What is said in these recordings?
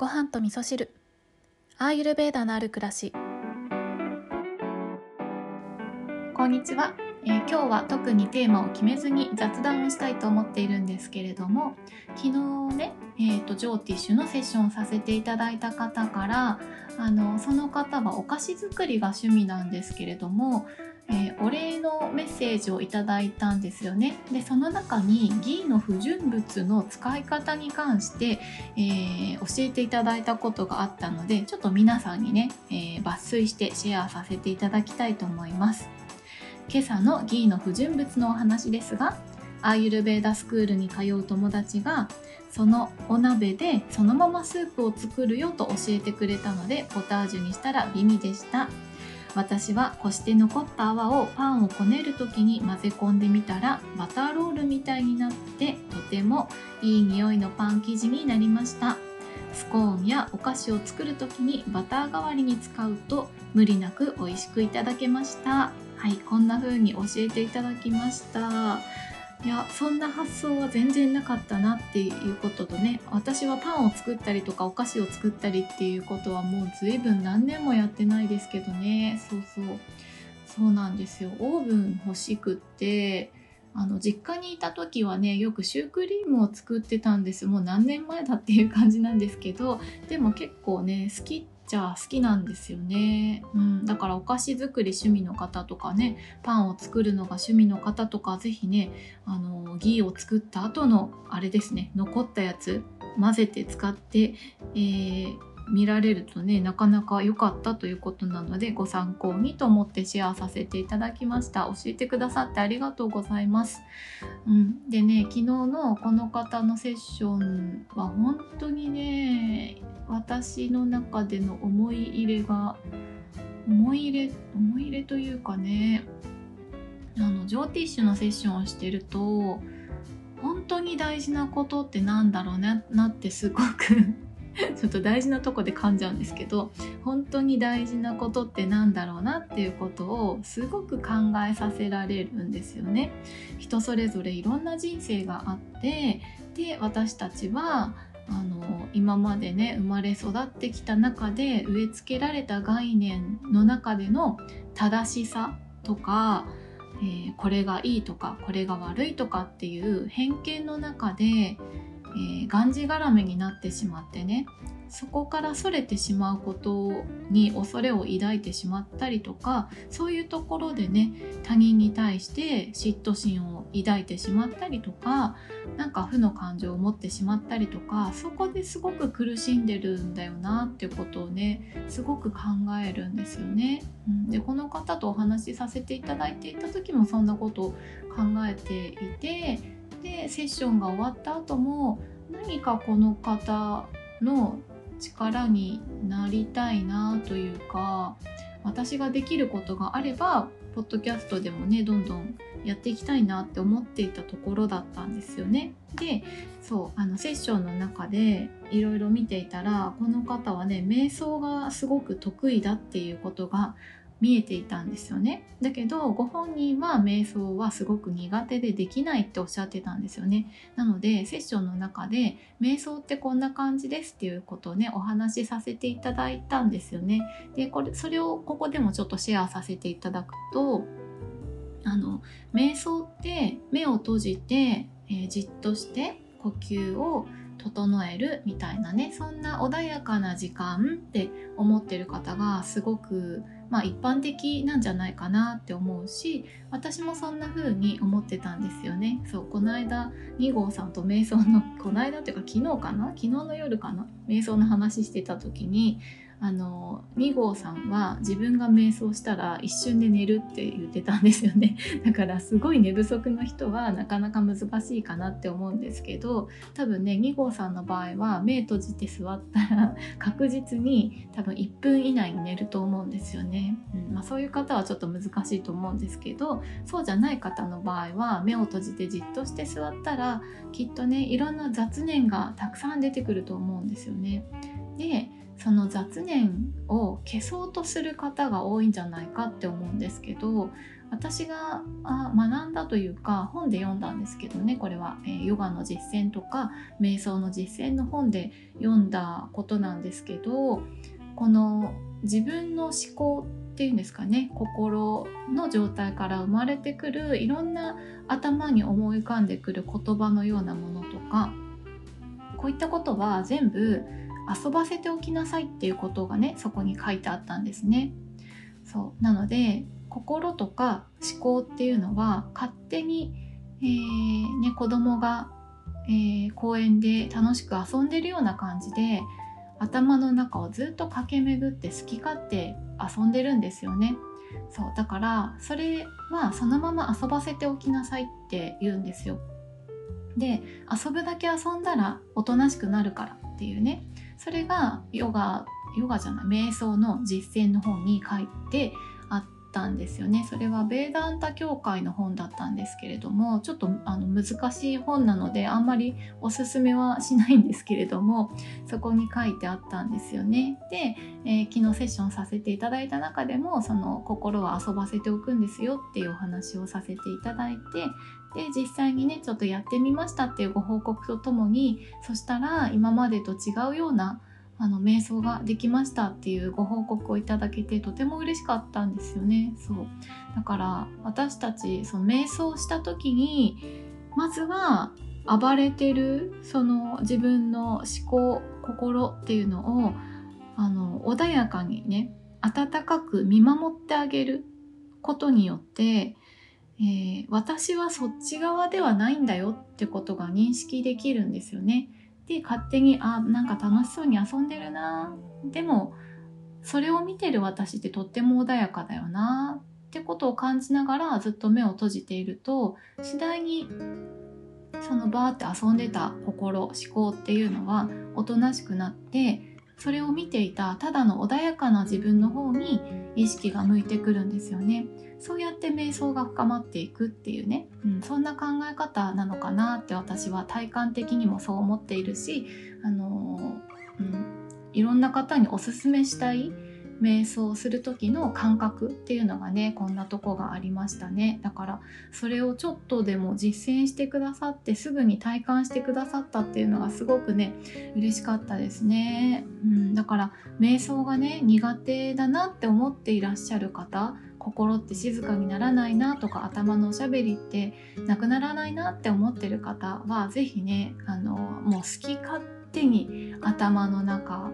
ご飯と味噌汁。アーユルベーダのある暮らし。こんにちは、えー、今日は特にテーマを決めずに雑談をしたいと思っているんですけれども昨日ね、えーと、ジョーティッシュのセッションをさせていただいた方からあのその方はお菓子作りが趣味なんですけれどもえー、お礼のメッセージをいただいたんですよね。でその中に銀の不純物の使い方に関して、えー、教えていただいたことがあったのでちょっと皆さんにね、えー、抜粋してシェアさせていただきたいと思います。今朝の銀の不純物のお話ですがアーユルベーダスクールに通う友達がそのお鍋でそのままスープを作るよと教えてくれたのでポタージュにしたら美味でした。私はこして残った泡をパンをこねる時に混ぜ込んでみたらバターロールみたいになってとてもいい匂いのパン生地になりました。スコーンやお菓子を作る時にバター代わりに使うと無理なく美味しくいただけました。はいこんな風に教えていただきました。いやそんな発想は全然なかったなっていうこととね私はパンを作ったりとかお菓子を作ったりっていうことはもう随分何年もやってないですけどね。そうそう。そうなんですよ。オーブン欲しくってあの実家にいた時はねよくシュークリームを作ってたんです。もう何年前だっていう感じなんですけどでも結構ね好きじゃあ好きなんですよね、うん、だからお菓子作り趣味の方とかねパンを作るのが趣味の方とか是非ねあのギーを作った後のあれですね。残ったやつ混ぜて使って、えー、見られるとねなかなか良かったということなのでご参考にと思ってシェアさせていただきました。教えてくださってありがとうございます、うん、でね昨日のこの方のセッションは本当にね私の中での思い入れが思い入れ思い入れというかねあのジョーティッシュのセッションをしてると本当に大事なことってなんだろうななってすごく ちょっと大事なとこで噛んじゃうんですけど本当に大事なことってなんだろうなっていうことをすごく考えさせられるんですよね。人それぞれいろんな人生があってで私たちはあの今までね生まれ育ってきた中で植え付けられた概念の中での正しさとか、えー、これがいいとかこれが悪いとかっていう偏見の中でえー、がんじがらめになってしまってねそこからそれてしまうことに恐れを抱いてしまったりとかそういうところでね他人に対して嫉妬心を抱いてしまったりとかなんか負の感情を持ってしまったりとかそこですごく苦しんでるんだよなっていうことをねすごく考えるんですよね。うん、でこの方とお話しさせていただいていた時もそんなことを考えていてでセッションが終わった後も何かこの方の力になりたいなというか私ができることがあればポッドキャストでもねどんどんやっていきたいなって思っていたところだったんですよね。でそうあのセッションの中でいろいろ見ていたらこの方はね瞑想がすごく得意だっていうことが見えていたんですよね。だけどご本人は瞑想はすごく苦手でできないっておっしゃってたんですよね。なのでセッションの中で瞑想ってこんな感じですっていうことをねお話しさせていただいたんですよね。でこれそれをここでもちょっとシェアさせていただくとあの瞑想って目を閉じて、えー、じっとして呼吸を整えるみたいなねそんな穏やかな時間って思ってる方がすごくまあ、一般的なんじゃないかなって思うし私もそんな風に思ってたんですよね。そうこの間2号さんと瞑想のこの間っていうか昨日かな？昨日の夜かな？瞑想の話してた時にあの2号さんは自分が瞑想したら一瞬で寝るって言ってたんですよね。だからすごい寝不足の人はなかなか難しいかなって思うんですけど多分ね2号さんの場合は目閉じて座ったら 確実に多分1分以内に寝ると思うんですよね、うんまあ、そういう方はちょっと難しいと思うんですけどそうじゃない方の場合は目を閉じてじっとして座ったらきっとねいろんな雑念がたくさん出てくると思うんですよね。でその雑念を消そうとする方が多いんじゃないかって思うんですけど私が学んだというか本で読んだんですけどねこれは、え、ヨガの実践とか瞑想の実践の本で読んだことなんですけどこの自分の思考っていうんですかね心の状態から生まれてくるいろんな頭に思い浮かんでくる言葉のようなものとかこういったことは全部遊ばせておきなさいっていうことがねそこに書いてあったんですね。そうなので心とか思考っていうのは勝手に、えーね、子供が、えー、公園で楽しく遊んでるような感じで頭の中をずっと駆け巡って好き勝手遊んでるんですよね。そうだからそれはそのまま遊ばせておきなさいって言うんですよ。で遊ぶだけ遊んだらおとなしくなるからっていうねそれがヨガヨガじゃない瞑想の実践の本に書いてあったんですよね。それはベーダンタ協会の本だったんですけれどもちょっとあの難しい本なのであんまりおすすめはしないんですけれどもそこに書いてあったんですよね。で、えー、昨日セッションさせていただいた中でもその心は遊ばせておくんですよっていうお話をさせていただいてで実際にねちょっとやってみましたっていうご報告とともにそしたら今までと違うようなあの瞑想ができましたっていうご報告をいただけてとても嬉しかったんですよね。そう。だから私たちその瞑想した時にまずは暴れてるその自分の思考心っていうのをあの穏やかにね温かく見守ってあげることによって、えー、私はそっち側ではないんだよってことが認識できるんですよね。で勝手にあなんか楽しそうに遊んでるなでもそれを見てる私ってとっても穏やかだよなってことを感じながらずっと目を閉じていると次第にそのバーって遊んでた心思考っていうのはおとなしくなってそれを見ていたただの穏やかな自分の方に意識が向いてくるんですよね。そうやって瞑想が深まっていくっていうね、うん、そんな考え方なのかなって私は体感的にもそう思っているし、あのー、うん、いろんな方におすすめしたい瞑想する時の感覚っていうのがねこんなとこがありましたね。だからそれをちょっとでも実践してくださってすぐに体感してくださったっていうのがすごくね嬉しかったですね、うん、だから瞑想がね苦手だなって思っていらっしゃる方心って静かにならないなとか頭のおしゃべりってなくならないなって思ってる方は是非ねあのもう好き勝手に頭の中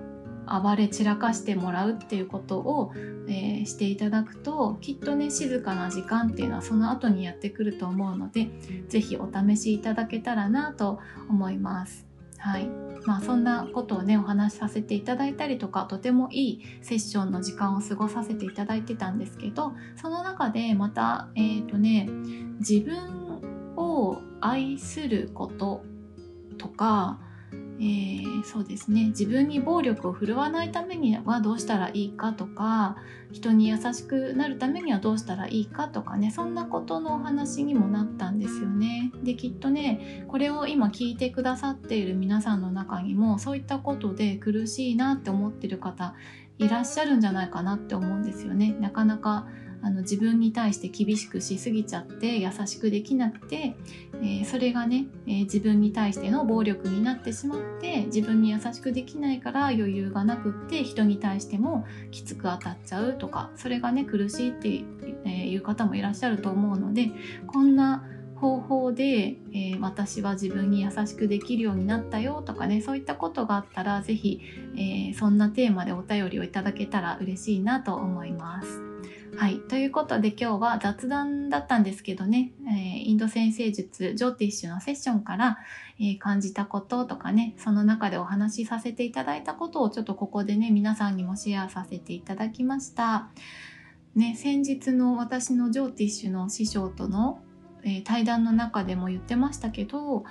暴れ散らかしてもらうっていうことを、えー、していただくときっとね静かな時間っていうのはその後にやってくると思うので是非お試しいただけたらなと思います。はいまあ、そんなことをねお話しさせていただいたりとかとてもいいセッションの時間を過ごさせていただいてたんですけどその中でまたえ、ー、とね自分を愛することとかえー、そうですね自分に暴力を振るわないためにはどうしたらいいかとか人に優しくなるためにはどうしたらいいかとかねそんなことのお話にもなったんですよね。できっとねこれを今聞いてくださっている皆さんの中にもそういったことで苦しいなって思ってる方いらっしゃるんじゃないかなって思うんですよね。なかなかあの自分に対して厳しくしすぎちゃって優しくできなくて、えー、それがね、えー、自分に対しての暴力になってしまって自分に優しくできないから余裕がなくって人に対してもきつく当たっちゃうとかそれがね苦しいっていう方もいらっしゃると思うのでこんな方法で、えー、私は自分に優しくできるようになったよとかねそういったことがあったら是非、えー、そんなテーマでお便りをいただけたら嬉しいなと思います。はい。ということで今日は雑談だったんですけどね、えー、インド先生術、ジョーティッシュのセッションから、えー、感じたこととかね、その中でお話しさせていただいたことをちょっとここでね、皆さんにもシェアさせていただきました。ね、先日の私のジョーティッシュの師匠との、えー、対談の中でも言ってましたけど、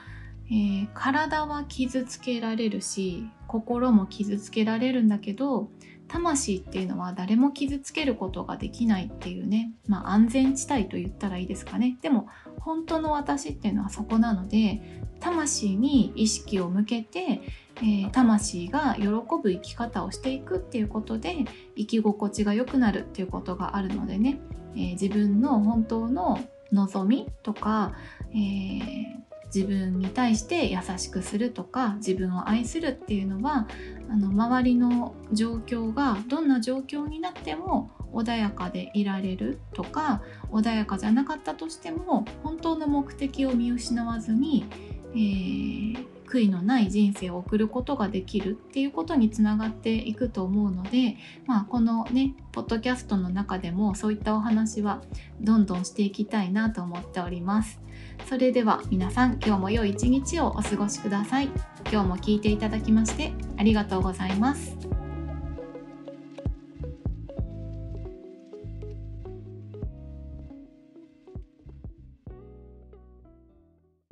えー、体は傷つけられるし心も傷つけられるんだけど魂っていうのは誰も傷つけることができないっていうね、まあ、安全地帯と言ったらいいですかね。でも本当の私っていうのはそこなので魂に意識を向けて、えー、魂が喜ぶ生き方をしていくっていうことで生き心地が良くなるっていうことがあるのでねえー、自分の本当の望みとか、えー、自分に対して優しくするとか自分を愛するっていうのはあの周りの状況がどんな状況になっても穏やかでいられるとか穏やかじゃなかったとしても本当の目的を見失わずに、えー、悔いのない人生を送ることができるっていうことにつながっていくと思うので、まあ、このねポッドキャストの中でもそういったお話はどんどんしていきたいなと思っております。それでは皆さん今日も良い一日をお過ごしください。今日も聞いていただきましてありがとうございます。